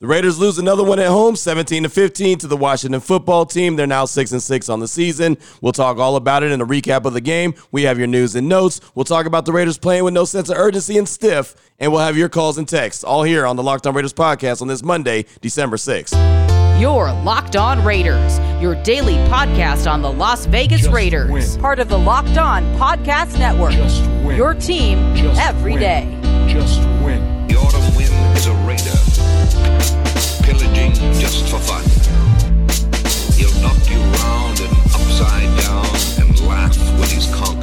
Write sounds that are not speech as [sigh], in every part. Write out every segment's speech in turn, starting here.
The Raiders lose another one at home, 17 to 15 to the Washington football team. They're now 6 and 6 on the season. We'll talk all about it in a recap of the game. We have your news and notes. We'll talk about the Raiders playing with no sense of urgency and stiff, and we'll have your calls and texts all here on the Locked On Raiders podcast on this Monday, December 6th. Your Locked On Raiders, your daily podcast on the Las Vegas Just Raiders, win. part of the Locked On Podcast Network. Just win. Your team every day. Just every win. day. Just win. The autumn wind is a raider, pillaging just for fun. He'll knock you round and upside down and laugh when he's conquered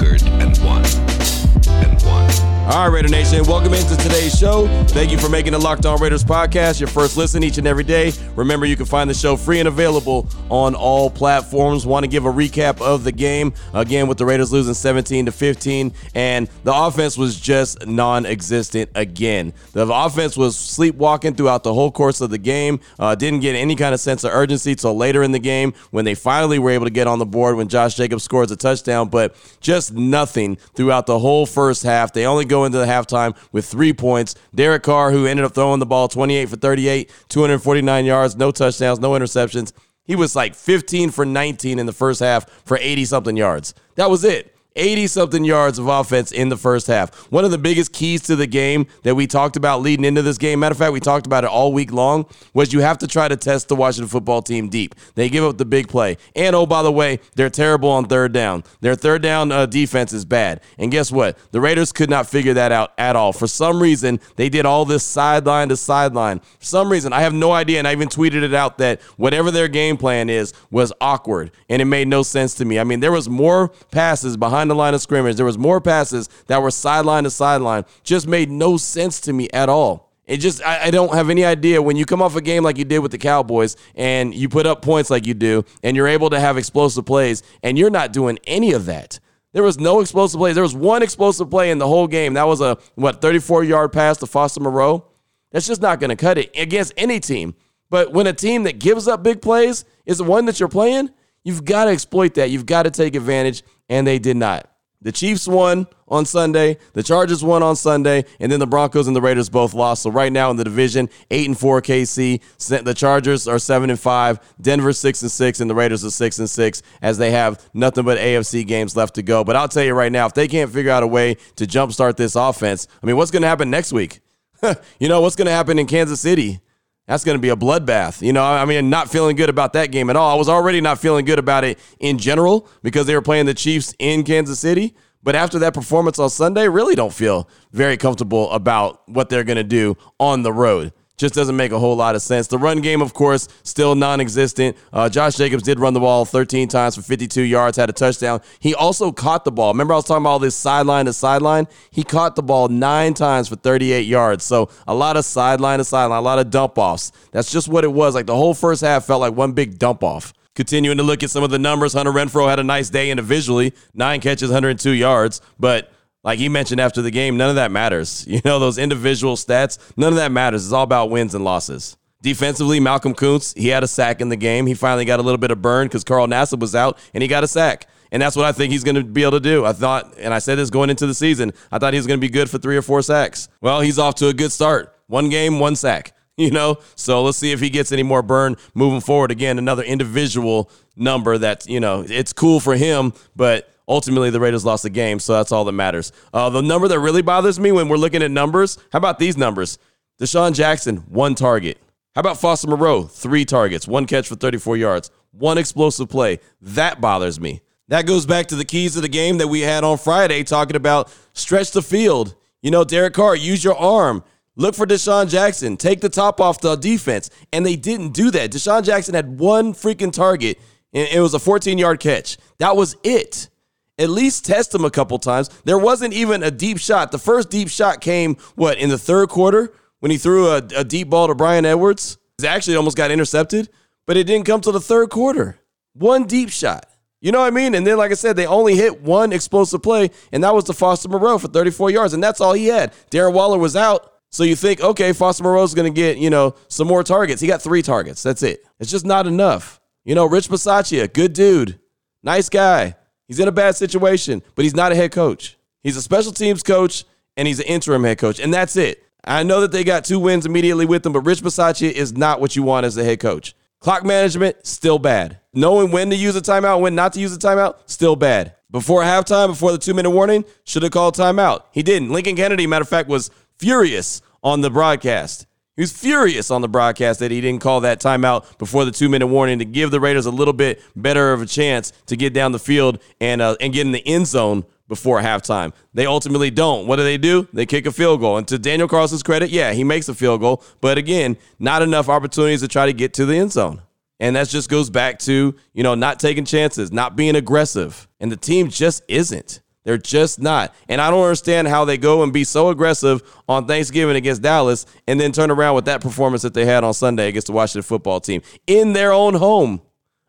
All right, Raider Nation, welcome into today's show. Thank you for making the Locked On Raiders podcast your first listen each and every day. Remember, you can find the show free and available on all platforms. Want to give a recap of the game again with the Raiders losing 17 to 15, and the offense was just non-existent again. The offense was sleepwalking throughout the whole course of the game. Uh, didn't get any kind of sense of urgency till later in the game when they finally were able to get on the board when Josh Jacobs scores a touchdown, but just nothing throughout the whole first half. They only go into the halftime with three points. Derek Carr, who ended up throwing the ball 28 for 38, 249 yards, no touchdowns, no interceptions. He was like 15 for 19 in the first half for 80 something yards. That was it. 80 something yards of offense in the first half. One of the biggest keys to the game that we talked about leading into this game, matter of fact, we talked about it all week long, was you have to try to test the Washington football team deep. They give up the big play. And oh, by the way, they're terrible on third down. Their third down uh, defense is bad. And guess what? The Raiders could not figure that out at all. For some reason, they did all this sideline to sideline. For some reason, I have no idea. And I even tweeted it out that whatever their game plan is was awkward. And it made no sense to me. I mean, there was more passes behind the line of scrimmage. There was more passes that were sideline to sideline. Just made no sense to me at all. It just, I, I don't have any idea when you come off a game like you did with the Cowboys and you put up points like you do and you're able to have explosive plays and you're not doing any of that. There was no explosive plays. There was one explosive play in the whole game. That was a, what, 34 yard pass to Foster Moreau? That's just not going to cut it against any team. But when a team that gives up big plays is the one that you're playing, you've got to exploit that. You've got to take advantage, and they did not. The Chiefs won on Sunday, the Chargers won on Sunday, and then the Broncos and the Raiders both lost. So right now in the division, eight and four KC. The Chargers are seven and five, Denver six and six, and the Raiders are six and six as they have nothing but AFC games left to go. But I'll tell you right now, if they can't figure out a way to jumpstart this offense, I mean, what's going to happen next week? [laughs] you know, what's going to happen in Kansas City? That's going to be a bloodbath. You know, I mean, not feeling good about that game at all. I was already not feeling good about it in general because they were playing the Chiefs in Kansas City. But after that performance on Sunday, really don't feel very comfortable about what they're going to do on the road. Just doesn't make a whole lot of sense. The run game, of course, still non existent. Uh, Josh Jacobs did run the ball 13 times for 52 yards, had a touchdown. He also caught the ball. Remember, I was talking about all this sideline to sideline? He caught the ball nine times for 38 yards. So a lot of sideline to sideline, a lot of dump offs. That's just what it was. Like the whole first half felt like one big dump off. Continuing to look at some of the numbers, Hunter Renfrow had a nice day individually, nine catches, 102 yards. But like he mentioned after the game, none of that matters. [laughs] You know, those individual stats, none of that matters. It's all about wins and losses. Defensively, Malcolm Koonce, he had a sack in the game. He finally got a little bit of burn because Carl Nassib was out, and he got a sack. And that's what I think he's going to be able to do. I thought, and I said this going into the season, I thought he was going to be good for three or four sacks. Well, he's off to a good start. One game, one sack. [laughs] You know, so let's see if he gets any more burn moving forward. Again, another individual number that, you know, it's cool for him, but ultimately the Raiders lost the game, so that's all that matters. Uh, the number that really bothers me when we're looking at numbers, how about these numbers? DeSean Jackson, one target. How about Foster Moreau, three targets, one catch for 34 yards, one explosive play? That bothers me. That goes back to the keys of the game that we had on Friday, talking about stretch the field. You know, Derek Carr, use your arm. Look for DeSean Jackson. Take the top off the defense. And they didn't do that. DeSean Jackson had one freaking target, and it was a 14 yard catch. That was it. At least test him a couple times. There wasn't even a deep shot. The first deep shot came, what, in the third quarter when he threw a, a deep ball to Bryan Edwards? It actually almost got intercepted, but it didn't come to the third quarter. One deep shot. You know what I mean? And then, like I said, they only hit one explosive play, and that was to Foster Moreau for 34 yards, and that's all he had. Darren Waller was out. So you think, okay, Foster Moreau's going to get, you know, some more targets. He got three targets. That's it. It's just not enough. You know, Rich Bisaccia, good dude, nice guy. He's in a bad situation, but he's not a head coach. He's a special teams coach and he's an interim head coach, and that's it. I know that they got two wins immediately with them, but Rich Bisaccia is not what you want as a head coach. Clock management, still bad. Knowing when to use a timeout, when not to use a timeout, still bad. Before halftime, before the two minute warning, should have called timeout. He didn't. Lincoln Kennedy, matter of fact, was furious on the broadcast. He was furious on the broadcast that he didn't call that timeout before the two minute warning to give the Raiders a little bit better of a chance to get down the field and uh, and get in the end zone before halftime. They ultimately don't. What do they do? They kick a field goal. And to Daniel Carlson's credit, yeah, he makes a field goal, but again, not enough opportunities to try to get to the end zone. And that just goes back to, you know, not taking chances, not being aggressive. And the team just isn't. They're just not. And I don't understand how they go and be so aggressive on Thanksgiving against Dallas and then turn around with that performance that they had on Sunday against the Washington football team in their own home.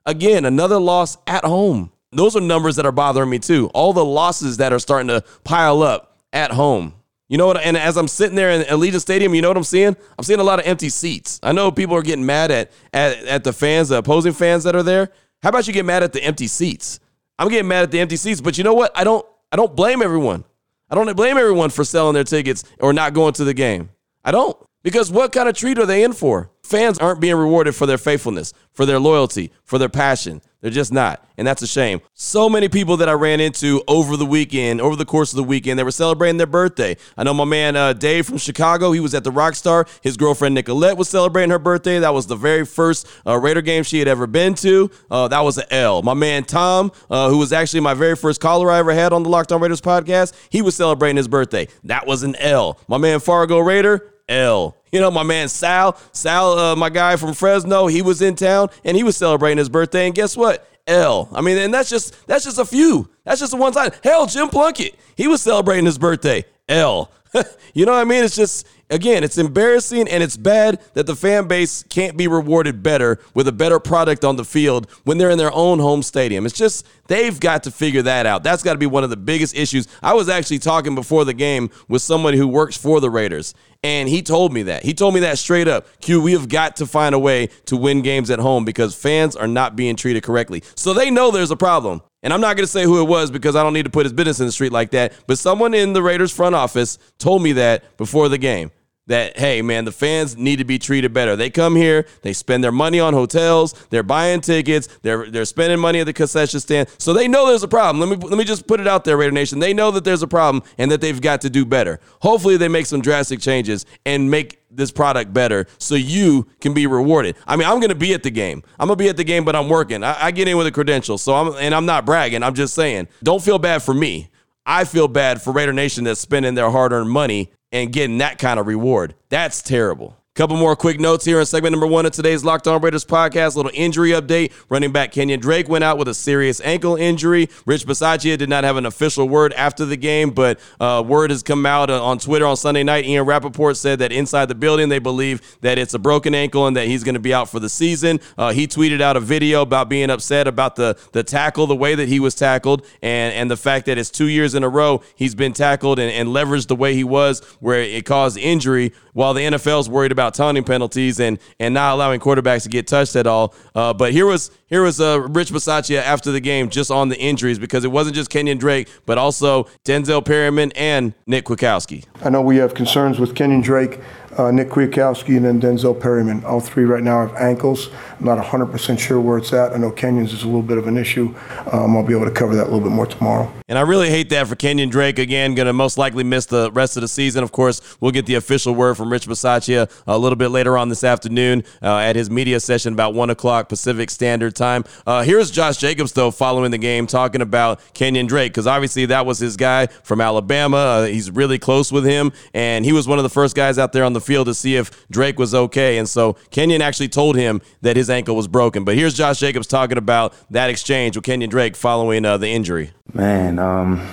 Again, another loss at home. Those are numbers that are bothering me too. All the losses that are starting to pile up at home. You know what? And as I'm sitting there in Allegiant Stadium, you know what I'm seeing? I'm seeing a lot of empty seats. I know people are getting mad at at, at the fans, the opposing fans that are there. How about you get mad at the empty seats? I'm getting mad at the empty seats, but you know what? I don't I don't blame everyone. I don't blame everyone for selling their tickets or not going to the game. I don't. Because what kind of treat are they in for? Fans aren't being rewarded for their faithfulness, for their loyalty, for their passion. They're just not. And that's a shame. So many people that I ran into over the weekend, over the course of the weekend, they were celebrating their birthday. I know my man uh, Dave from Chicago, he was at the Rockstar. His girlfriend Nicolette was celebrating her birthday. That was the very first uh, Raider game she had ever been to. Uh, that was an L. My man Tom, uh, who was actually my very first caller I ever had on the Locked On Raiders podcast, he was celebrating his birthday. That was an L. My man Fargo Raider, L. You know, my man Sal, Sal, uh, my guy from Fresno, he was in town and he was celebrating his birthday. And guess what? L. I mean, and that's just that's just a few. That's just the one side. Hell, Jim Plunkett, he was celebrating his birthday. L. [laughs] you know what I mean? It's just again, it's embarrassing and it's bad that the fan base can't be rewarded better with a better product on the field when they're in their own home stadium. It's just they've got to figure that out. That's got to be one of the biggest issues. I was actually talking before the game with someone who works for the Raiders, and he told me that. He told me that straight up. Q, we have got to find a way to win games at home because fans are not being treated correctly. So they know there's a problem. And I'm not going to say who it was because I don't need to put his business in the street like that. But someone in the Raiders front office told me that before the game that hey man the fans need to be treated better they come here they spend their money on hotels they're buying tickets they're they're spending money at the concession stand so they know there's a problem let me let me just put it out there raider nation they know that there's a problem and that they've got to do better hopefully they make some drastic changes and make this product better so you can be rewarded. I mean, I'm going to be at the game. I'm going to be at the game, but I'm working. I, I get in with a credential. So I'm, and I'm not bragging. I'm just saying, don't feel bad for me. I feel bad for Raider Nation that's spending their hard earned money and getting that kind of reward. That's terrible. Couple more quick notes here in segment number one of today's Locked On Raiders podcast. Little injury update. Running back Kenyon Drake went out with a serious ankle injury. Rich Bisaccia did not have an official word after the game, but uh, word has come out uh, on Twitter on Sunday night. Ian Rapoport said that inside the building, they believe that it's a broken ankle and that he's going to be out for the season. Uh, he tweeted out a video about being upset about the, the tackle, the way that he was tackled, and, and the fact that it's two years in a row he's been tackled and, and leveraged the way he was, where it caused injury, while the NFL's worried about about taunting penalties and and not allowing quarterbacks to get touched at all. Uh, but here was here was uh, Rich Bisaccia after the game just on the injuries because it wasn't just Kenyon Drake, but also Denzel Perryman and Nick Kwiatkowski. I know we have concerns with Kenyon Drake uh, Nick Kwiatkowski, and then Denzel Perryman. All three right now have ankles. I'm not 100% sure where it's at. I know Kenyon's is a little bit of an issue. Um, I'll be able to cover that a little bit more tomorrow. And I really hate that for Kenyon Drake. Again, going to most likely miss the rest of the season. Of course, we'll get the official word from Rich Bisaccia a little bit later on this afternoon uh, at his media session about 1 o'clock Pacific Standard Time. Uh, here's Josh Jacobs, though, following the game, talking about Kenyon Drake, because obviously that was his guy from Alabama. Uh, he's really close with him, and he was one of the first guys out there on the field to see if Drake was okay. And so Kenyon actually told him that his ankle was broken. But here's Josh Jacobs talking about that exchange with Kenyon Drake following uh, the injury. Man, um,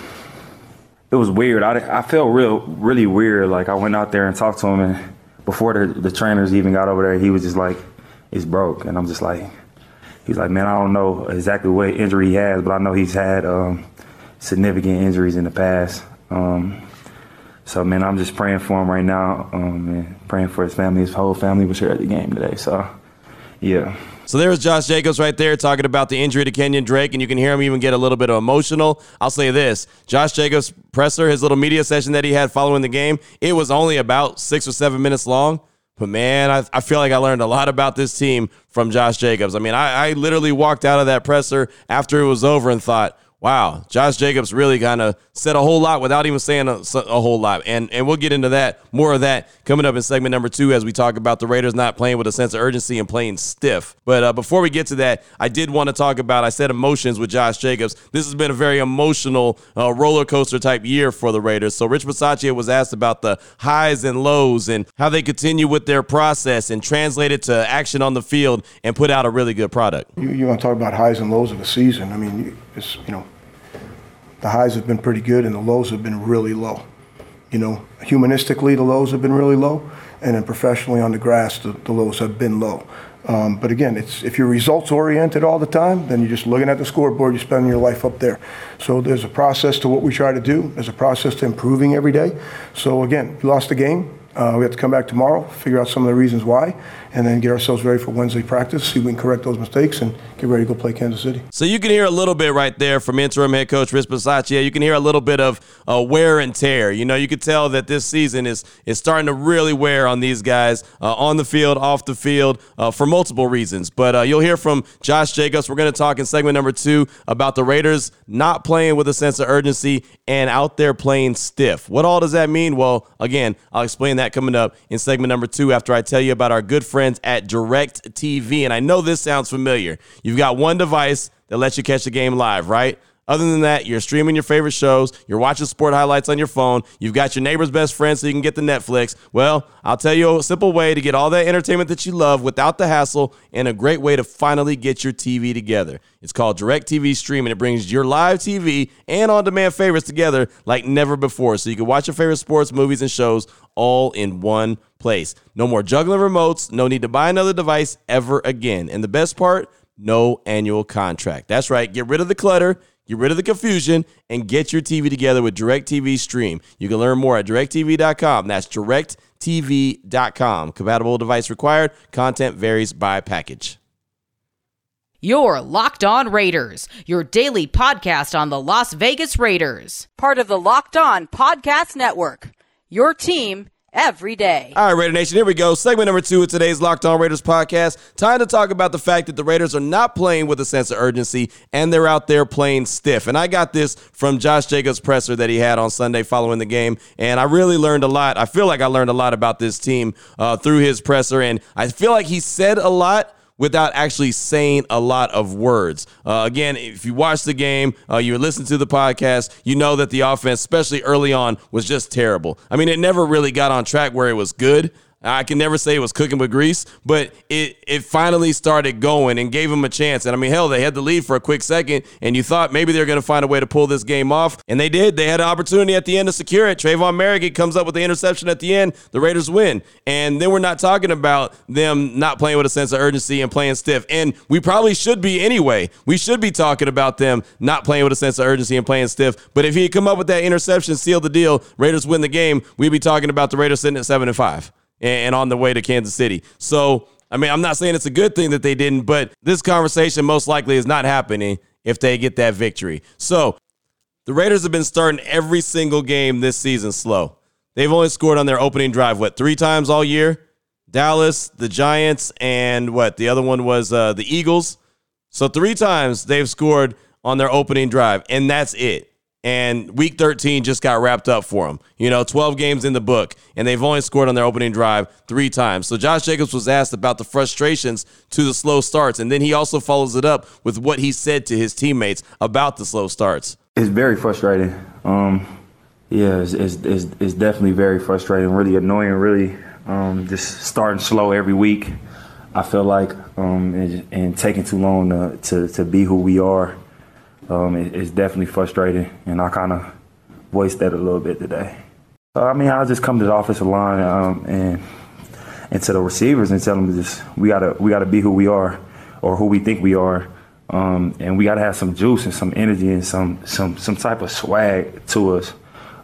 it was weird. I, I felt real, really weird. Like I went out there and talked to him, and before the, the trainers even got over there, he was just like, "It's broke," and I'm just like, he's like, "Man, I don't know exactly what injury he has, but I know he's had um, significant injuries in the past." Um, so man, I'm just praying for him right now, um, and praying for his family. His whole family was here at the game today. So, yeah. So there was Josh Jacobs right there talking about the injury to Kenyon Drake, and you can hear him even get a little bit emotional. I'll say this Josh Jacobs' presser, his little media session that he had following the game, it was only about six or seven minutes long. But man, I, I feel like I learned a lot about this team from Josh Jacobs. I mean, I, I literally walked out of that presser after it was over and thought, wow, Josh Jacobs really kind of said a whole lot without even saying a, a, whole lot. And and we'll get into that, more of that coming up in segment number two as we talk about the Raiders not playing with a sense of urgency and playing stiff. But uh, before we get to that, I did want to talk about, I said emotions with Josh Jacobs. This has been a very emotional uh, roller coaster type year for the Raiders. So Rich Bisaccia was asked about the highs and lows and how they continue with their process and translate it to action on the field and put out a really good product. You, you want to talk about highs and lows of a season. I mean, you know, the highs have been pretty good and the lows have been really low. You know, humanistically, the lows have been really low, and then professionally on the grass, the, the lows have been low. Um, but again, it's if you're results oriented all the time, then you're just looking at the scoreboard. You're spending your life up there. So there's a process to what we try to do. There's a process to improving every day. So again, we lost the game. Uh, we have to come back tomorrow, figure out some of the reasons why, and then get ourselves ready for Wednesday practice, see if we can correct those mistakes, and get ready to go play Kansas City. So you can hear a little bit right there from interim head coach Rich Bisaccia. You can hear a little bit of uh, wear and tear. You know, you could tell that this season is is starting to really wear on these guys uh, on the field, off the field, uh, for multiple reasons. But uh, you'll hear from Josh Jacobs. We're going to talk in segment number two about the Raiders not playing with a sense of urgency and out there playing stiff. What all does that mean? Well, again, I'll explain that coming up in segment number two after I tell you about our good friends at DirecTV. And I know this sounds familiar. You've got one device that lets you catch the game live, right? Other than that, you're streaming your favorite shows, you're watching sport highlights on your phone, you've got your neighbor's best friend so you can get the Netflix. Well, I'll tell you a simple way to get all that entertainment that you love without the hassle and a great way to finally get your TV together. It's called DirecTV Stream and it brings your live TV and on demand favorites together like never before so you can watch your favorite sports, movies, and shows all in one place. No more juggling remotes, no need to buy another device ever again. And the best part, no annual contract. That's right, get rid of the clutter Get rid of the confusion and get your TV together with DirecTV Stream. You can learn more at directtv.com. That's directtv.com. Compatible device required. Content varies by package. Your Locked On Raiders, your daily podcast on the Las Vegas Raiders. Part of the Locked On Podcast Network. Your team every day. All right, Raider Nation, here we go. Segment number two of today's Locked On Raiders podcast. Time to talk about the fact that the Raiders are not playing with a sense of urgency and they're out there playing stiff. And I got this from Josh Jacobs' presser that he had on Sunday following the game. And I really learned a lot. I feel like I learned a lot about this team uh, through his presser. And I feel like he said a lot without actually saying a lot of words. Uh, again, if you watch the game, uh, you listen to the podcast, you know that the offense, especially early on, was just terrible. I mean, it never really got on track where it was good. I can never say it was cooking with grease, but it it finally started going and gave them a chance. And I mean, hell, they had the lead for a quick second, and you thought maybe they're going to find a way to pull this game off, and they did. They had an opportunity at the end to secure it. Tre'von Moehrig comes up with the interception at the end. The Raiders win, and then we're not talking about them not playing with a sense of urgency and playing stiff. And we probably should be anyway. We should be talking about them not playing with a sense of urgency and playing stiff. But if he had come up with that interception, sealed the deal, Raiders win the game, we'd be talking about the Raiders sitting at seven and five and on the way to Kansas City. So, I mean, I'm not saying it's a good thing that they didn't, but this conversation most likely is not happening if they get that victory. So, the Raiders have been starting every single game this season slow. They've only scored on their opening drive, what, three times all year? Dallas, the Giants, and what? The other one was uh, the Eagles. So, three times they've scored on their opening drive, and that's it and week 13 just got wrapped up for them. You know, 12 games in the book, and they've only scored on their opening drive three times. So Josh Jacobs was asked about the frustrations to the slow starts, and then he also follows it up with what he said to his teammates about the slow starts. It's very frustrating. Um, yeah, it's, it's, it's, it's, definitely very frustrating, really annoying, really um, just starting slow every week. I feel like um, and, and taking too long to, to, to be who we are um, it, it's definitely frustrating, and I kind of voiced that a little bit today. I mean, I just come to the offensive line um, and and to the receivers and tell them just we gotta we gotta be who we are or who we think we are, um, and we gotta have some juice and some energy and some some some type of swag to us.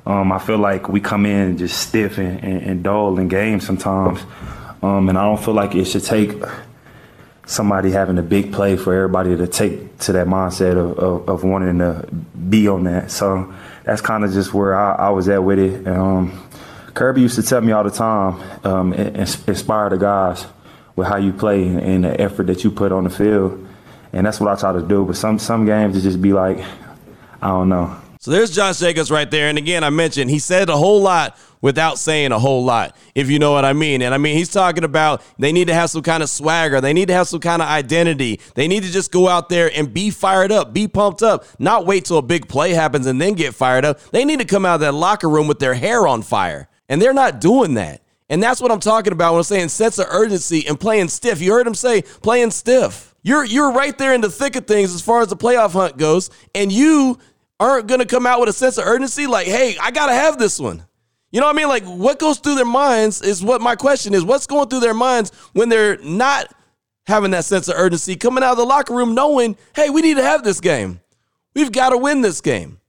Um, I feel like we come in just stiff and, and, and dull in games sometimes, um, and I don't feel like it should take somebody having a big play for everybody to take to that mindset of, of, of wanting to be on that. So that's kind of just where I, I, was at with it. Um, Kirby used to tell me all the time, um, inspire the guys with how you play and the effort that you put on the field. And that's what I try to do. But some some games it just be like, I don't know. So there's Josh Jacobs right there. And again, I mentioned he said a whole lot without saying a whole lot, if you know what I mean. And I mean, he's talking about they need to have some kind of swagger. They need to have some kind of identity. They need to just go out there and be fired up, be pumped up, not wait till a big play happens and then get fired up. They need to come out of that locker room with their hair on fire. And they're not doing that. And that's what I'm talking about when I'm saying sense of urgency and playing stiff. You heard him say playing stiff. You're you're right there in the thick of things as far as the playoff hunt goes, and you aren't gonna come out with a sense of urgency like, hey, I gotta have this one. You know what I mean? Like what goes through their minds is what my question is. What's going through their minds when they're not having that sense of urgency, coming out of the locker room knowing, hey, we need to have this game. We've got to win this game.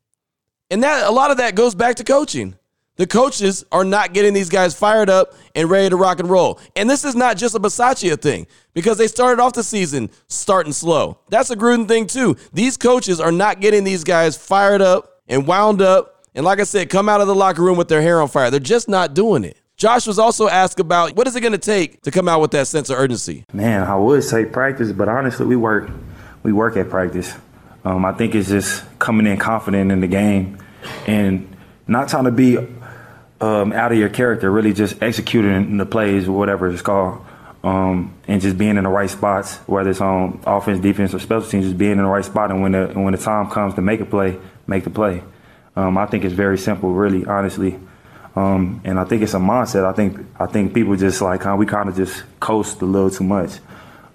And that a lot of that goes back to coaching. The coaches are not getting these guys fired up and ready to rock and roll. And this is not just a Bisaccia thing because they started off the season starting slow. That's a Gruden thing too. These coaches are not getting these guys fired up and wound up. And like I said, come out of the locker room with their hair on fire. They're just not doing it. Josh was also asked about what is it going to take to come out with that sense of urgency. Man, I would say practice, but honestly, we work we work at practice. Um, I think it's just coming in confident in the game and not trying to be um, out of your character, really just executing the plays whatever it's called, um, and just being in the right spots, whether it's on offense, defense, or special teams, just being in the right spot. And when the when the time comes to make a play, make the play. Um, I think it's very simple, really, honestly. Um, and I think it's a mindset. I think I think people just like huh, we kind of just coast a little too much.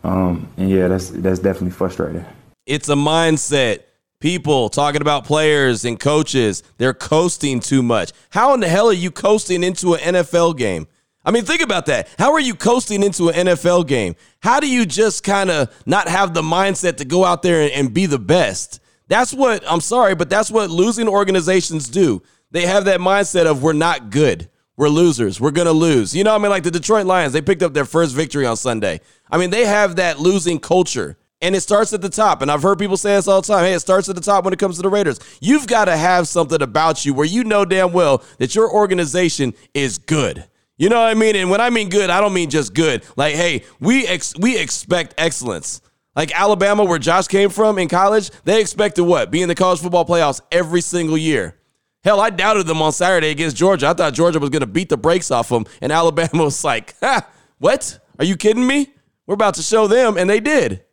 Um, and yeah, that's that's definitely frustrating. It's a mindset people talking about players and coaches. They're coasting too much. How in the hell are you coasting into an NFL game? I mean, think about that. How are you coasting into an NFL game? How do you just kind of not have the mindset to go out there and, and be the best? That's what, I'm sorry, but that's what losing organizations do. They have that mindset of we're not good. We're losers. We're going to lose. You know what I mean? Like the Detroit Lions, they picked up their first victory on Sunday. I mean, they have that losing culture. And it starts at the top. And I've heard people say this all the time. Hey, it starts at the top when it comes to the Raiders. You've got to have something about you where you know damn well that your organization is good. You know what I mean? And when I mean good, I don't mean just good. Like, hey, we ex- we expect excellence. Like Alabama, where Josh came from in college, they expected what? Be in the college football playoffs every single year. Hell, I doubted them on Saturday against Georgia. I thought Georgia was going to beat the brakes off them, and Alabama [laughs] was like, ha, what? Are you kidding me? We're about to show them, and they did.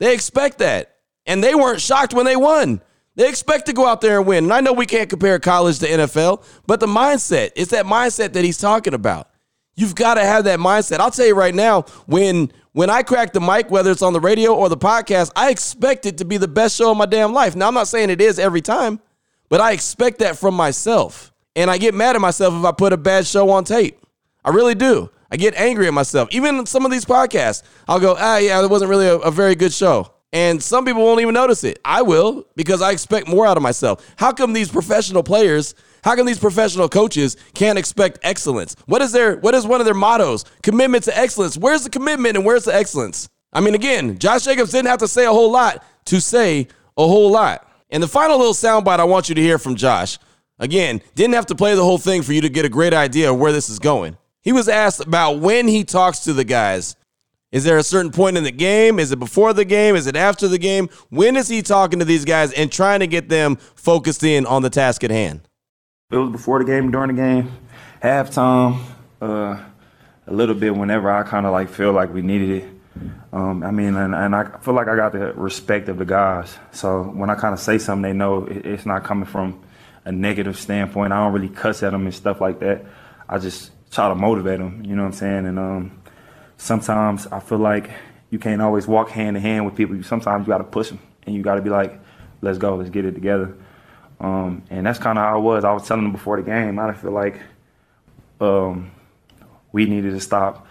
They expect that. And they weren't shocked when they won. They expect to go out there and win. And I know we can't compare college to NFL, but the mindset, it's that mindset that he's talking about. You've got to have that mindset. I'll tell you right now, when when I crack the mic, whether it's on the radio or the podcast, I expect it to be the best show of my damn life. Now I'm not saying it is every time, but I expect that from myself. And I get mad at myself if I put a bad show on tape. I really do. I get angry at myself. Even some of these podcasts, I'll go, ah, yeah, it wasn't really a, a very good show. And some people won't even notice it. I will because I expect more out of myself. How come these professional players, how come these professional coaches can't expect excellence? What is their what is one of their mottos? Commitment to excellence. Where's the commitment and where's the excellence? I mean, again, Josh Jacobs didn't have to say a whole lot to say a whole lot. And the final little soundbite I want you to hear from Josh, again, didn't have to play the whole thing for you to get a great idea of where this is going. He was asked about when he talks to the guys. Is there a certain point in the game? Is it before the game? Is it after the game? When is he talking to these guys and trying to get them focused in on the task at hand? It was before the game, during the game, halftime, uh, a little bit whenever I kind of like feel like we needed it. Um, I mean, and, and, I feel like I got the respect of the guys. So when I kind of say something, they know it, it's not coming from a negative standpoint. I don't really cuss at them and stuff like that. I just try to motivate them. You know what I'm saying? And um, sometimes I feel like you can't always walk hand in hand with people. Sometimes you got to push them, and you got to be like, "Let's go, let's get it together." Um, and that's kind of how I was. I was telling them before the game. I feel like um, we needed to stop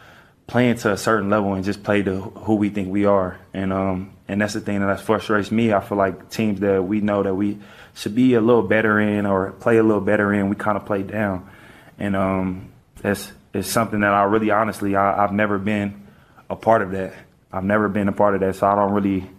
playing to a certain level and just play to who we think we are. And um, and that's the thing that frustrates me. I feel like teams that we know that we should be a little better in or play a little better in, we kind of play down. And um, it's, it's something that I really honestly, I, have never been a part of that. I've never been a part of that, so I don't really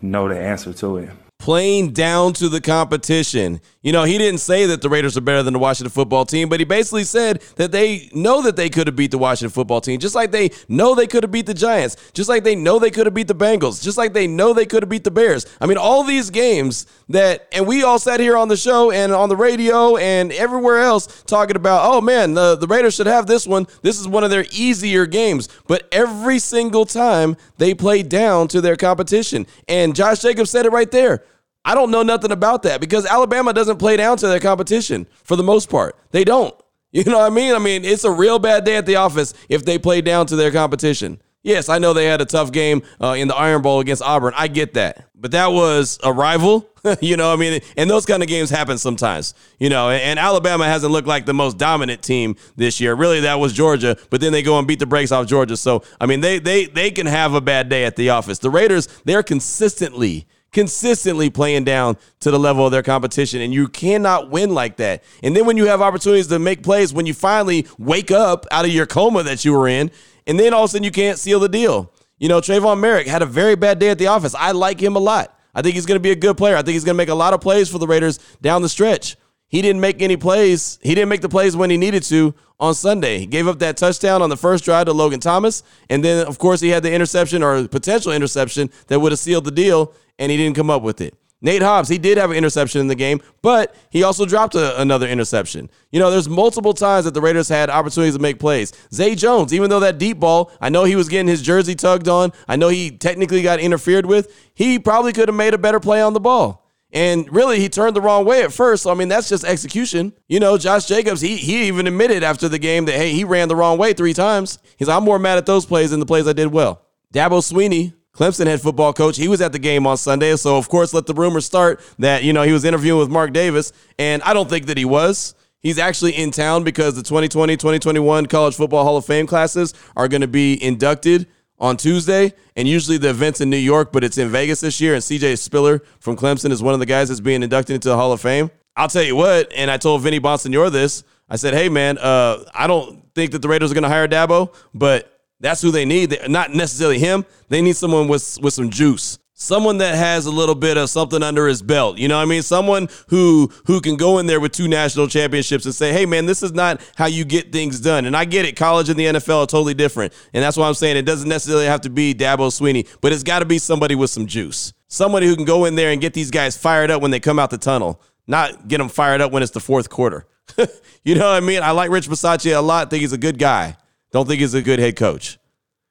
know the answer to it playing down to the competition. You know, he didn't say that the Raiders are better than the Washington football team, but he basically said that they know that they could have beat the Washington football team, just like they know they could have beat the Giants, just like they know they could have beat the Bengals, just like they know they could have beat the Bears. I mean, all these games that, and we all sat here on the show and on the radio and everywhere else talking about, oh man, the, the Raiders should have this one. This is one of their easier games. But every single time they play down to their competition. And Josh Jacobs said it right there. I don't know nothing about that because Alabama doesn't play down to their competition for the most part. They don't. [laughs] You know what I mean? I mean, it's a real bad day at the office if they play down to their competition. Yes, I know they had a tough game uh, in the Iron Bowl against Auburn. I get that. But that was a rival. [laughs] you know, I mean, and those kind of games happen sometimes, you know, and, and, Alabama hasn't looked like the most dominant team this year. Really, that was Georgia, but then they go and beat the brakes off Georgia. So, I mean, they they they can have a bad day at the office. The Raiders, they're consistently consistently playing down to the level of their competition. And you cannot win like that. And then when you have opportunities to make plays, when you finally wake up out of your coma that you were in, and then all of a sudden you can't seal the deal. You know, Tre'von Moehrig had a very bad day at the office. I like him a lot. I think he's going to be a good player. I think he's going to make a lot of plays for the Raiders down the stretch. He didn't make any plays. He didn't make the plays when he needed to on Sunday. He gave up that touchdown on the first drive to Logan Thomas. And then, of course, he had the interception or potential interception that would have sealed the deal and he didn't come up with it. Nate Hobbs, he did have an interception in the game, but he also dropped a, another interception. You know, there's multiple times that the Raiders had opportunities to make plays. Zay Jones, even though that deep ball, I know he was getting his jersey tugged on, I know he technically got interfered with, he probably could have made a better play on the ball. And really, he turned the wrong way at first. So, I mean, that's just execution. You know, Josh Jacobs, he, he even admitted after the game that, hey, he ran the wrong way three times. He's I'm more mad at those plays than the plays I did well. Dabo Swinney, Clemson head football coach. He was at the game on Sunday. So, of course, let the rumors start that, you know, he was interviewing with Mark Davis. And I don't think that he was. He's actually in town because the 2020 2021 College Football Hall of Fame classes are going to be inducted on Tuesday. And usually the event's in New York, but it's in Vegas this year. And CJ Spiller from Clemson is one of the guys that's being inducted into the Hall of Fame. I'll tell you what, and I told Vinny Bonsignore this. I said, hey, man, uh, I don't think that the Raiders are going to hire Dabo, but that's who they need. They're not necessarily him. They need someone with with some juice. Someone that has a little bit of something under his belt. You know what I mean? Someone who who can go in there with two national championships and say, "Hey man, this is not how you get things done." And I get it. College and the NFL are totally different. And that's why I'm saying it doesn't necessarily have to be Dabo Swinney, but it's got to be somebody with some juice. Somebody who can go in there and get these guys fired up when they come out the tunnel, not get them fired up when it's the fourth quarter. [laughs] you know what I mean? I like Rich Bisaccia a lot. Think he's a good guy. Don't think he's a good head coach.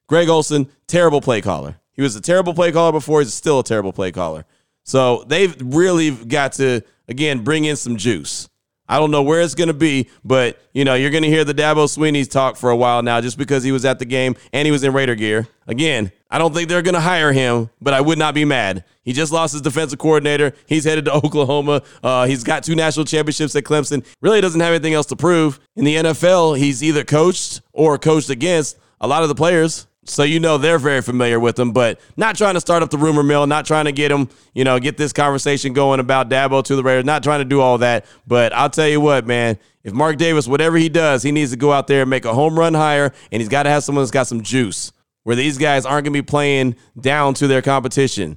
Greg Olson, terrible play caller. He was a terrible play caller before. He's still a terrible play caller. So they've really got to, again, bring in some juice. I don't know where it's going to be, but you know you're going to hear the Dabo Swinney's talk for a while now, just because he was at the game and he was in Raider gear. Again, I don't think they're going to hire him, but I would not be mad. He just lost his defensive coordinator. He's headed to [laughs] Oklahoma. Uh, he's got two national championships at Clemson. Really doesn't have anything else to prove in the NFL. He's either coached or coached against a lot of the players. So you know they're very familiar with him, but not trying to start up the rumor mill, not trying to get him, you know, get this conversation going about Dabo to the Raiders, not trying to do all that. But I'll tell you what, man, if Mark Davis, whatever he does, he needs to go out there and make a home run higher, and he's got to have someone that's got some juice, where these guys aren't going to be playing down to their competition.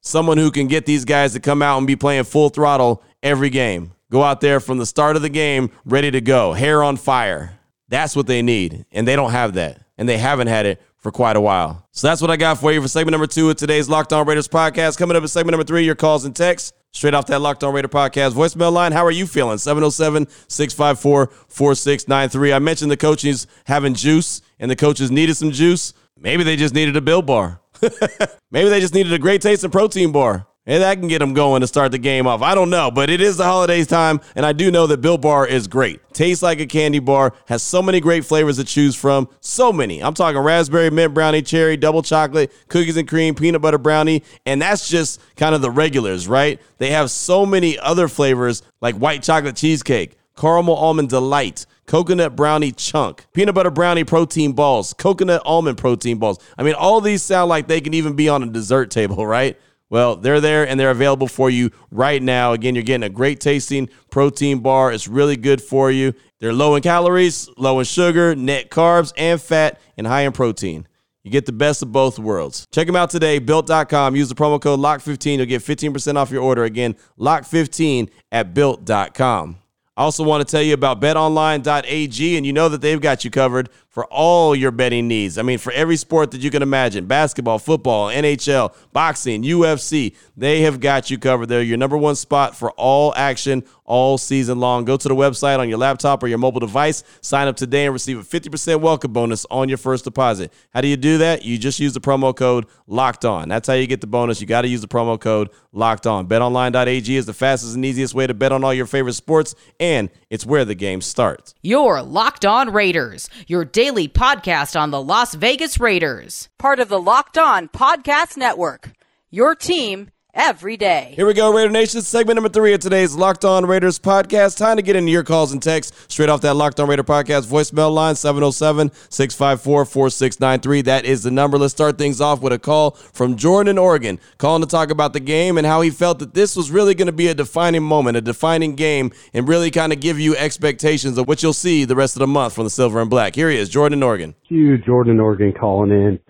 Someone who can get these guys to come out and be playing full throttle every game. Go out there from the start of the game, ready to go, hair on fire. That's what they need, and they don't have that, and they haven't had it for quite a while. So that's what I got for you for segment number two of today's Locked On Raiders podcast. Coming up in segment number three, your calls and texts straight off that Locked On Raider podcast voicemail line. How are you feeling? 707 654 4693. I mentioned the coaches having juice and the coaches needed some juice. Maybe they just needed a Built bar. [laughs] Maybe they just needed a great taste of protein bar. And that can get them going to start the game off. I don't know, but it is the holidays time, and I do know that Built Bar is great. Tastes like a candy bar, has so many great flavors to choose from. So many. I'm talking raspberry, mint brownie, cherry, double chocolate, cookies and cream, peanut butter brownie, and that's just kind of the regulars, right? They have so many other flavors like white chocolate cheesecake, caramel almond delight, coconut brownie chunk, peanut butter brownie protein balls, coconut almond protein balls. I mean, all these sound like they can even be on a dessert table, [laughs] right? Well, they're there and they're available for you right now. Again, you're getting a great tasting protein bar. It's really good for you. They're low in calories, low in sugar, net carbs, and fat, and high in protein. You get the best of both worlds. Check them out today, built.com. Use the promo code LOCK15. You'll get 15% off your order. Again, LOCK15 at built.com. I also want to tell you about betonline.ag, and you know that they've got you covered for all your betting needs. I mean, for every sport that you can imagine basketball, football, NHL, boxing, UFC they have got you covered. They're your number one spot for all action all season long. Go to the website on your laptop or your mobile device, sign up today, and receive a 50% welcome bonus on your first deposit. How do you do that? You just use the promo code locked on. That's how you get the bonus. You got to use the promo code locked on. BetOnline.ag is the fastest and easiest way to bet on all your favorite sports, and it's where the game starts. Your Locked On Raiders, your daily podcast on the Las Vegas Raiders, part of the Locked On Podcast Network. Your team every day. Here we go, Raider Nation. Segment number three of today's Locked On Raiders podcast. Time to get into your calls and texts straight off that Locked On Raider podcast voicemail line 707 654 4693. That is the number. Let's start things off with a call from Jordan in Oregon, calling to talk about the game and how he felt that this was really going to be a defining moment, a defining game, and really kind of give you expectations of what you'll see the rest of the month from the Silver and Black. Here he is, Jordan in Oregon. You, Jordan Oregon, calling in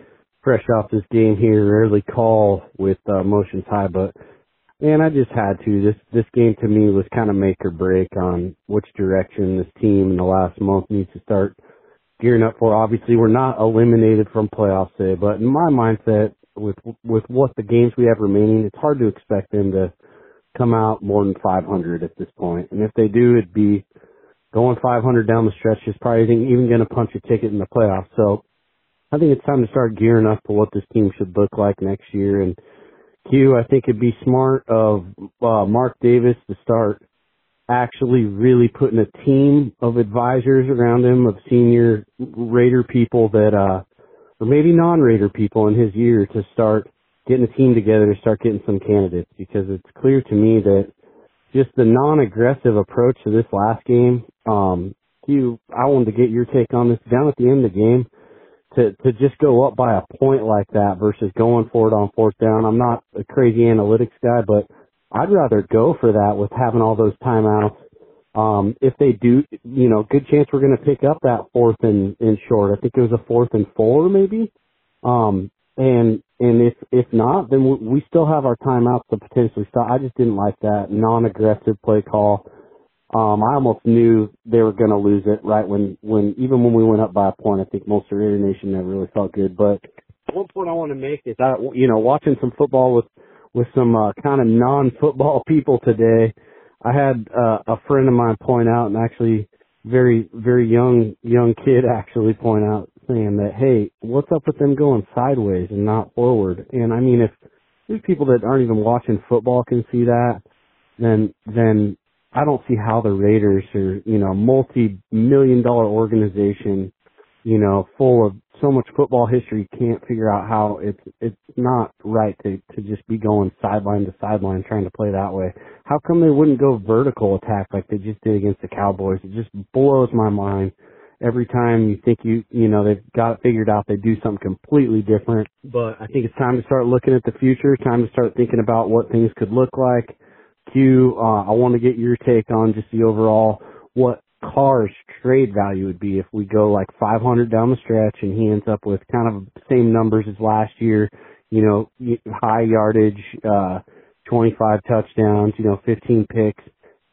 fresh off this game here. Rarely call with uh, motions high, but man, I just had to. This this game to me was kind of make or break on which direction this team in the last month needs to start gearing up for. Obviously, we're not eliminated from playoffs today, but in my mindset, with with what the games we have remaining, it's hard to expect them to come out more than 500 at this point. And if they do, it'd be going 500 down the stretch is probably even going to punch a ticket in the playoffs. So I think it's time to start gearing up for what this team should look like next year. And Q, I think it'd be smart of uh, Mark Davis to start actually really putting a team of advisors around him, of senior Raider people that, uh, or maybe non-Raider people in his year to start getting a team together to start getting some candidates because it's clear to me that just the non-aggressive approach to this last game, um, Q, I wanted to get your take on this down at the end of the game to to just go up by a point like that versus going for it on fourth down. I'm not a crazy analytics guy, but I'd rather go for that with having all those timeouts. Um, if they do, you know, good chance we're going to pick up that fourth and, and short. I think it was a fourth and four maybe. Um, and, and if, if not, then we, we still have our timeouts to potentially stop. I just didn't like that non-aggressive play call. Um, I almost knew they were going to lose it right when, when, even when we went up by a point, I think most of Raider Nation never really felt good. But one point I want to make is I, you know, watching some football with, with some, uh, kind of non-football [laughs] people today, I had, uh, a friend of mine point out and actually very, very young, young kid [laughs] actually point out saying that, hey, what's up with them going sideways and not forward? And I mean, if there's people that aren't even watching football can see that, then, then I don't see how the Raiders are, you know, multi-million dollar organization, you know, full of so much football history can't figure out how it's it's not right to to just be going sideline to sideline trying to play that way. How come they wouldn't go vertical attack like they just did against the Cowboys? It just blows my mind. Every time you think you you know they've got it figured out, they do something completely different. But I think it's time to start looking at the future. Time to start thinking about what things could look like Q, uh, I want to get your take on just the overall what Carr's trade value would be if we go like 500 down the stretch and he ends up with kind of the same numbers as last year, you know, high yardage, uh, 25 touchdowns, you know, 15 picks,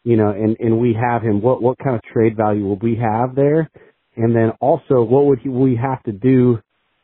you know, and, and we have him. What, what kind of trade value will we have there? And then also, what would he, we have to do?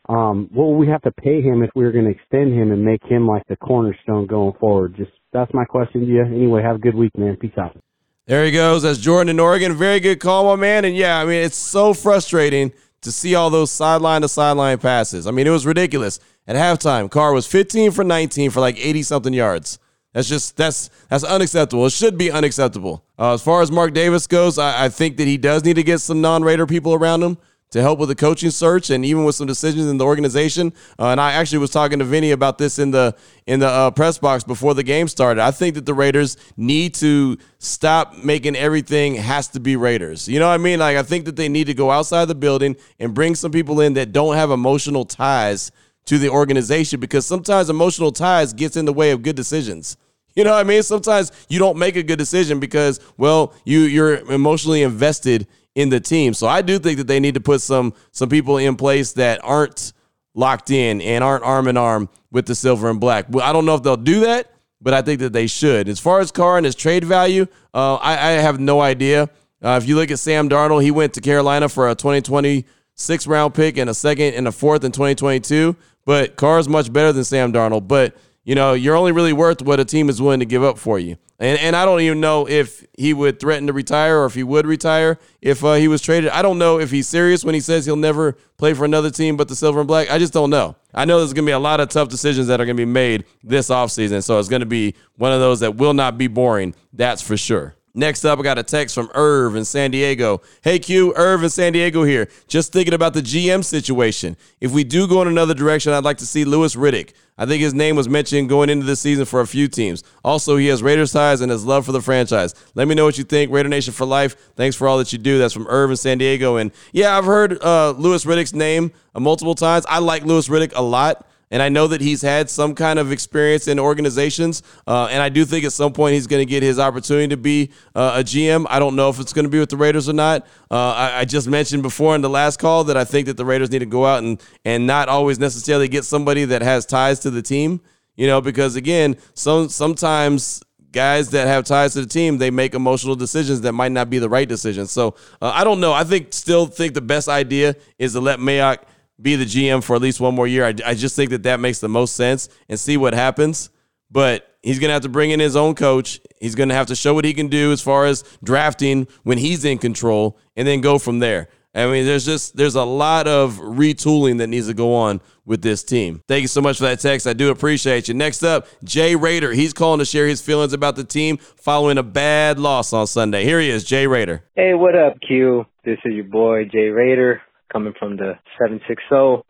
Um, what would we have to pay him if we were going to extend him and make him like the cornerstone going forward? Just that's my question to you. Anyway, have a good week, man. Peace out. There he goes. That's Jordan in Oregon. Very good call, my man. And yeah, I mean, it's so frustrating to see all those sideline to sideline passes. I mean, it was ridiculous. At halftime, Carr was 15 for 19 for like 80 something yards. That's just that's that's unacceptable. It should be unacceptable. Uh, as far as Mark Davis goes, I, I think that he does need to get some non-Raider people around him to help with the coaching search and even with some decisions in the organization. Uh, and I actually was talking to Vinny about this in the in the uh, press box before the game started. I think that the Raiders need to stop making everything has to be Raiders. You know what I mean? Like I think that they need to go outside the building and bring some people in that don't have emotional ties to the organization because sometimes emotional ties gets in the way of good decisions. [laughs] You know what I mean? Sometimes you don't make a good decision because, well, you you're emotionally invested in the team. So I do think that they need to put some some people in place that aren't locked in and aren't arm in arm with the silver and black. Well, I don't know if they'll do that, but I think that they should. As far as Carr and his trade value, uh, I, I, have no idea. Uh, if you look at Sam Darnold, he went to Carolina for a 2026 round pick and a second and a fourth in 2022. But Carr is much better than Sam Darnold. But you know, you're only really worth what a team is willing to give up for you. And and I don't even know if he would threaten to retire or if he would retire if uh, he was traded. I don't know if he's serious when he says he'll never play for another team but the Silver and Black. I just don't know. I know there's going to be a lot of tough decisions that are going to be made this offseason. So it's going to be one of those that will not be boring. That's for sure. Next up, I got a text from Irv in San Diego. Hey Q, Irv in San Diego here. Just thinking about the GM situation. If we do go in another direction, I'd like to see Louis Riddick. I think his name was mentioned going into this season for a few teams. Also, he has Raiders ties and his love for the franchise. Let me know what you think. Raider Nation for life. Thanks for all that you do. That's from Irv in San Diego. And yeah, I've heard uh, Louis Riddick's name uh, multiple times. I like Louis Riddick a lot. And I know that he's had some kind of experience in organizations. Uh, and I do think at some point he's going to get his opportunity to be uh, a GM. I don't know if it's going to be with the Raiders or not. Uh, I, I, just mentioned before in the last call that I think that the Raiders need to go out and, and not always necessarily get somebody that has ties to the team. You know, because again, some sometimes guys that have ties to the team, they make emotional decisions that might not be the right decisions. So uh, I don't know. I think still think the best idea is to let Mayock – be the GM for at least one more year. I, I just think that that makes the most sense and see what happens. But he's going to have to bring in his own coach. He's going to have to show what he can do as far as drafting when he's in control and then go from there. I mean, there's just there's a lot of retooling that needs to go on with this team. Thank you so much for that text. I do appreciate you. Next up, Jay Raider. He's calling to share his feelings about the team following a bad loss on Sunday. Here he is, Jay Raider. Hey, what up, Q? This is your boy Jay Raider coming from the 760.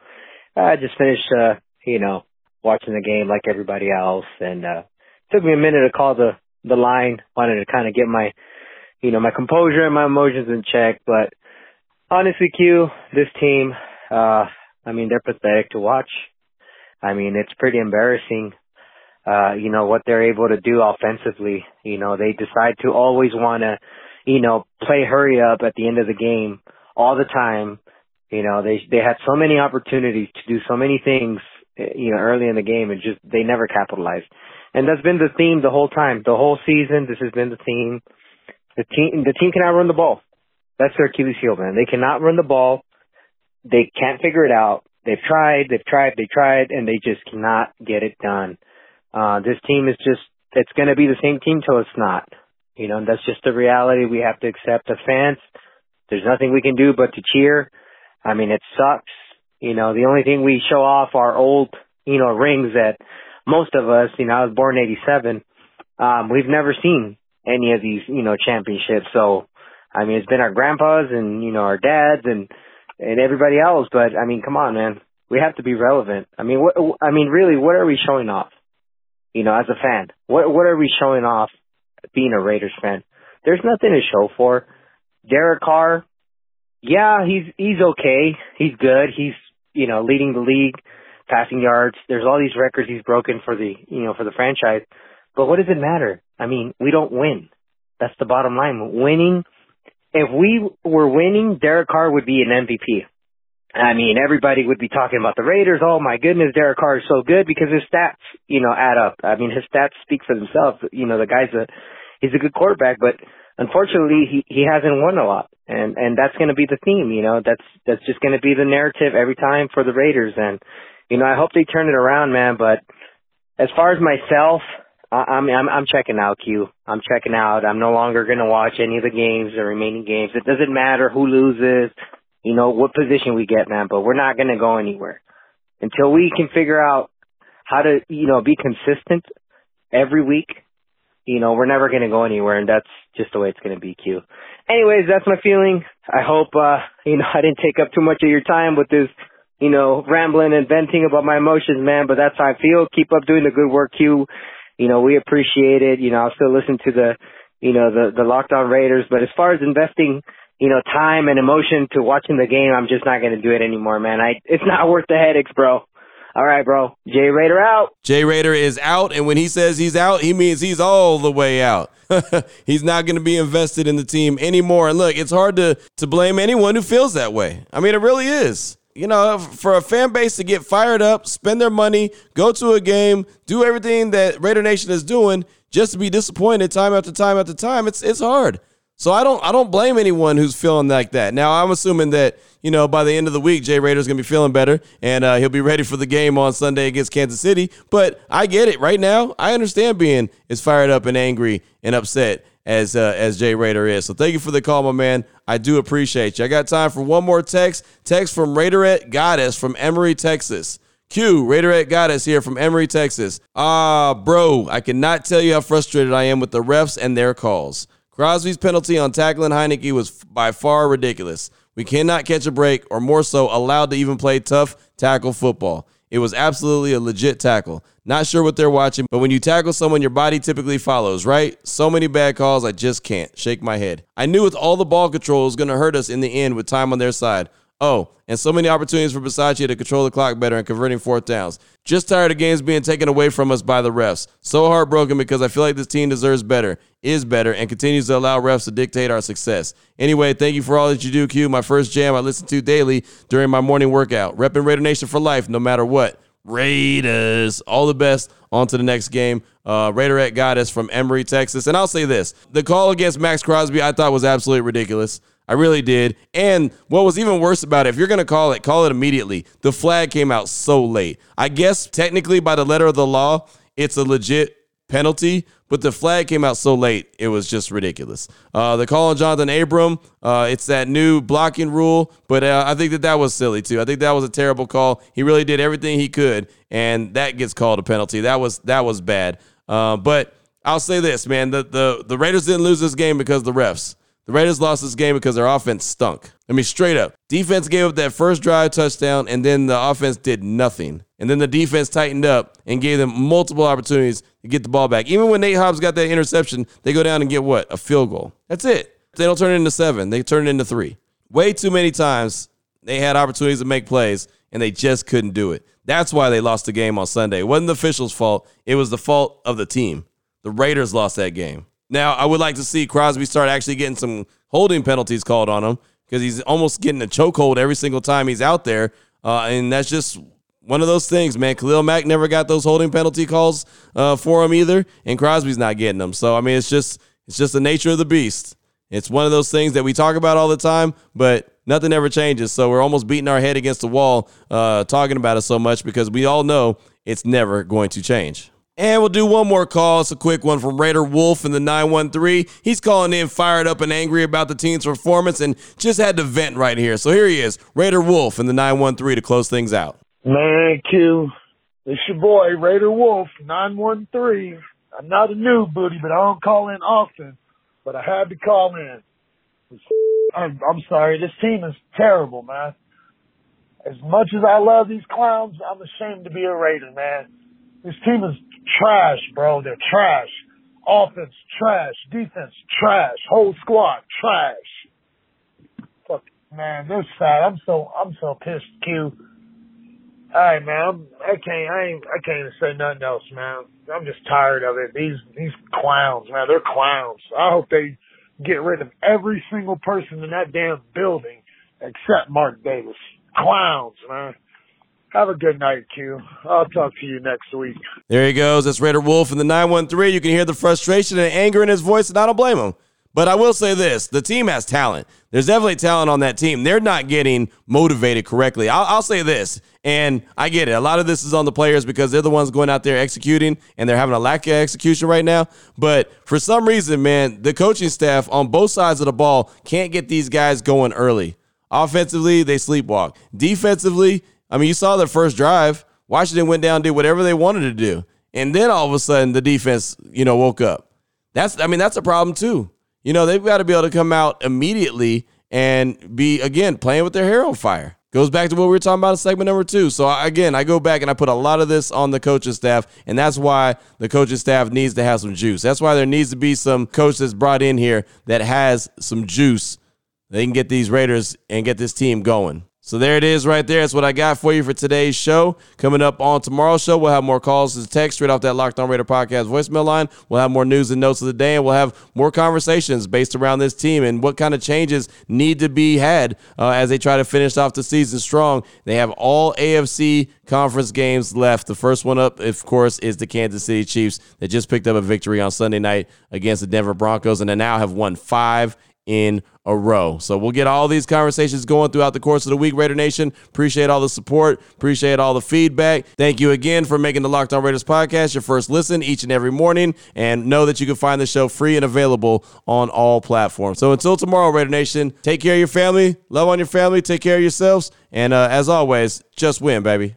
I just finished, uh, you know, watching the game like everybody else and, uh, took me a minute to call the, the line, wanted to kind of get my, you know, my composure and my emotions in check, but honestly, Q, this team, uh, I mean, they're pathetic to watch. I mean, it's pretty embarrassing, uh, you know, what they're able to do offensively. You know, they decide to always want to, you know, play hurry up at the end of the game all the time you know, they they had so many opportunities to do so many things, you know, early in the game, and just they never capitalized. And that's been the theme the whole time, the whole season. This has been the theme. The team, the team cannot run the ball. That's their Achilles heel, man. They cannot run the ball. They can't figure it out. They've tried, they've tried, they tried, and they just cannot get it done. Uh, this team is just, it's going to be the same team till it's not. You know, and that's just the reality we have to accept as fans. There's nothing we can do but to cheer I mean, it sucks. You know, the only thing we show off are old, you know, rings that most of us, you know, I was born in 87. Um, we've never seen any of these, you know, championships. So, I mean, it's been our grandpas and, you know, our dads and, and everybody else. But I mean, come on, man. We have to be relevant. I mean, what, I mean, really, what are we showing off? You know, as a fan, what, what are we showing off being a Raiders fan? There's nothing to show for. Derek Carr, yeah, he's he's okay. He's good. He's you know leading the league, passing yards. There's all these records he's broken for the you know for the franchise. But what does it matter? I mean, we don't win. That's the bottom line. Winning. If we were winning, Derek Carr would be an MVP. I mean, everybody would be talking about the Raiders. Oh my goodness, Derek Carr is so good because his stats, you know, add up. I mean, his stats speak for themselves. You know, the guy's a he's a good quarterback, but unfortunately, he he hasn't won a lot and and that's going to be the theme. You know, that's that's just going to be the narrative every time for the Raiders. And you know, I hope they turn it around, man. But as far as myself, I, I'm I'm I'm checking out. Q. I'm checking out. I'm no longer going to watch any of the games, the remaining games. It doesn't matter who loses. You know what position we get, man. But we're not going to go anywhere until we can figure out how to, you know, be consistent every week you know, we're never going to go anywhere, and that's just the way it's going to be, Q. Anyways, that's my feeling. I hope, uh, you know, [laughs] I didn't take up too much of your time with this, you know, rambling and venting about my emotions, man, but that's how I feel. Keep up doing the good work, Q. You know, we appreciate it. You know, I'll still listen to the, you know, the, the Locked On Raiders, but as far as investing, you know, time and emotion to watching the game, I'm just not going to do it anymore, man. I, it's not worth the headaches, bro. All right, bro. Jay Raider out. Jay Raider is out, and when he says he's out, he means he's all the way out. [laughs] he's not going to be invested in the team anymore. And look, it's hard to to blame anyone who feels that way. I mean, it really is. you know, for a fan base to get fired up, spend their money, go to a game, do everything that Raider Nation is doing, just to be disappointed time after time after time, it's it's hard. So I don't I don't blame anyone who's feeling like that. Now I'm assuming that you know by the end of the week Jay Raider's gonna be feeling better and uh, he'll be ready for the game on Sunday against Kansas City. But I get it right now. I understand being as fired up and angry and upset as uh, as Jay Raider is. So thank you for the call, my man. I do appreciate you. I got time for one more text. Text from Raiderette Goddess from Emory, Texas. Q, Raiderette Goddess here from Emory, Texas. Ah, bro, I cannot tell you how frustrated I am with the refs and their calls. Crosby's penalty on tackling Heinicke was by far ridiculous. We cannot catch a break, or more so, allowed to even play tough tackle football. It was absolutely a legit tackle. Not sure what they're watching, but when you tackle someone, your body typically follows, right? So many bad calls, I just can't shake my head. I knew with all the ball control, it was going to hurt us in the end with time on their side. Oh, and so many opportunities for Bisaccia to control the clock better and converting fourth downs. Just tired of games being taken away from us by the refs. So heartbroken because I feel like this team deserves better, is better, and continues to allow refs to dictate our success. Anyway, thank you for all that you do, Q. My first jam I listen to daily during my morning workout. Repping Raider Nation for life, no matter what. Raiders. All the best. On to the next game. Uh, Raiderette Goddess from Emory, Texas. And I'll say this the call against Maxx Crosby I thought was absolutely ridiculous. I really did. And what was even worse about it, if you're going to call it, call it immediately. The flag came out so late. I guess technically, by the letter of the law, it's a legit penalty, but the flag came out so late, it was just ridiculous. Uh, the call on Johnathan Abram, uh, it's that new blocking rule, but uh, I think that that was silly too. I think that was a terrible call. He really did everything he could, and that gets called a penalty. That was that was bad. Uh, but I'll say this, man: the the the Raiders didn't lose this game because the refs. The Raiders lost this game because their offense stunk. I mean, straight up. Defense gave up that first drive touchdown, and then the offense did nothing. And then the defense tightened up and gave them multiple opportunities to get the ball back. Even when Nate Hobbs got that interception, they go down and get what? A field goal. That's it. They don't turn it into seven, they turn it into three. Way too many times they had opportunities to make plays, and they just couldn't do it. That's why they lost the game on Sunday. It wasn't the officials' fault, it was the fault of the team. The Raiders lost that game. Now, I would like to see Crosby start actually getting some holding penalties called on him because he's almost getting a chokehold every single time he's out there. Uh, and that's just one of those things, man. Khalil Mack never got those holding penalty calls uh, for him either, and Crosby's not getting them. So I mean, it's just it's just the nature of the beast. It's one of those things that we talk about all the time, but nothing ever changes. So we're almost beating our head against the wall uh, talking about it so much because we all know it's never going to change. And we'll do one more call. It's a quick one from Raider Wolf in the 913. He's calling in fired up and angry about the team's performance and just had to vent right here. So here he is, Raider Wolf in the 913 to close things out. Man, Q, it's your boy, Raider Wolf, 913. I'm not a new booty, but I don't call in often, but I had to call in. [laughs] I'm sorry, this team is terrible, man. As much as I love these clowns, I'm ashamed to be a Raider, man. This team is trash, bro. They're trash. Offense, trash. Defense, trash. Whole squad, trash. Fuck, man, they're sad. I'm so, I'm so pissed, Q. Alright, man, I can't, I ain't, I can't even say nothing else, man. I'm just tired of it. These, these clowns, man, they're clowns. I hope they get rid of every single person in that damn building except Mark Davis. Clowns, man. Have a good night, Q. I'll talk to you next week. There he goes. That's Raider Wolf in the 913. You can hear the frustration and anger in his voice, and I don't blame him. But I will say this the team has talent. There's definitely talent on that team. They're not getting motivated correctly. I'll, I'll, say this, and I get it. A lot of this is on the players because they're the ones going out there executing, and they're having a lack of execution right now. But for some reason, man, the coaching staff on both sides of the ball can't get these guys going early. Offensively, they sleepwalk. Defensively, I mean, you saw their first drive. Washington went down, did whatever they wanted to do, and then all of a sudden the defense, you know, woke up. That's, I mean, that's a problem too. You know, they've got to be able to come out immediately and be again playing with their hair on fire. Goes back to what we were talking about in segment number two. So again, I go back and I put a lot of this on the coaching staff, and that's why the coaching staff needs to have some juice. That's why there needs to be some coach that's brought in here that has some juice. They can get these Raiders and get this team going. So there it is right there. That's what I got for you for today's show. Coming up on tomorrow's show, we'll have more calls to text straight off that Locked On Raider podcast voicemail line. We'll have more news and notes of the day, and we'll have more conversations based around this team and what kind of changes need to be had uh, as they try to finish off the season strong. They have all AFC conference games left. The first one up, of course, is the Kansas City Chiefs that just picked up a victory on Sunday night against the Denver Broncos, and they now have won five in a row. So we'll get all these conversations going throughout the course of the week, Raider Nation. Appreciate all the support. Appreciate all the feedback. Thank you again for making the Locked On Raiders podcast your first listen each and every morning. And know that you can find the show free and available on all platforms. So until tomorrow, Raider Nation, take care of your family, love on your family, take care of yourselves. And uh, as always, just win, baby.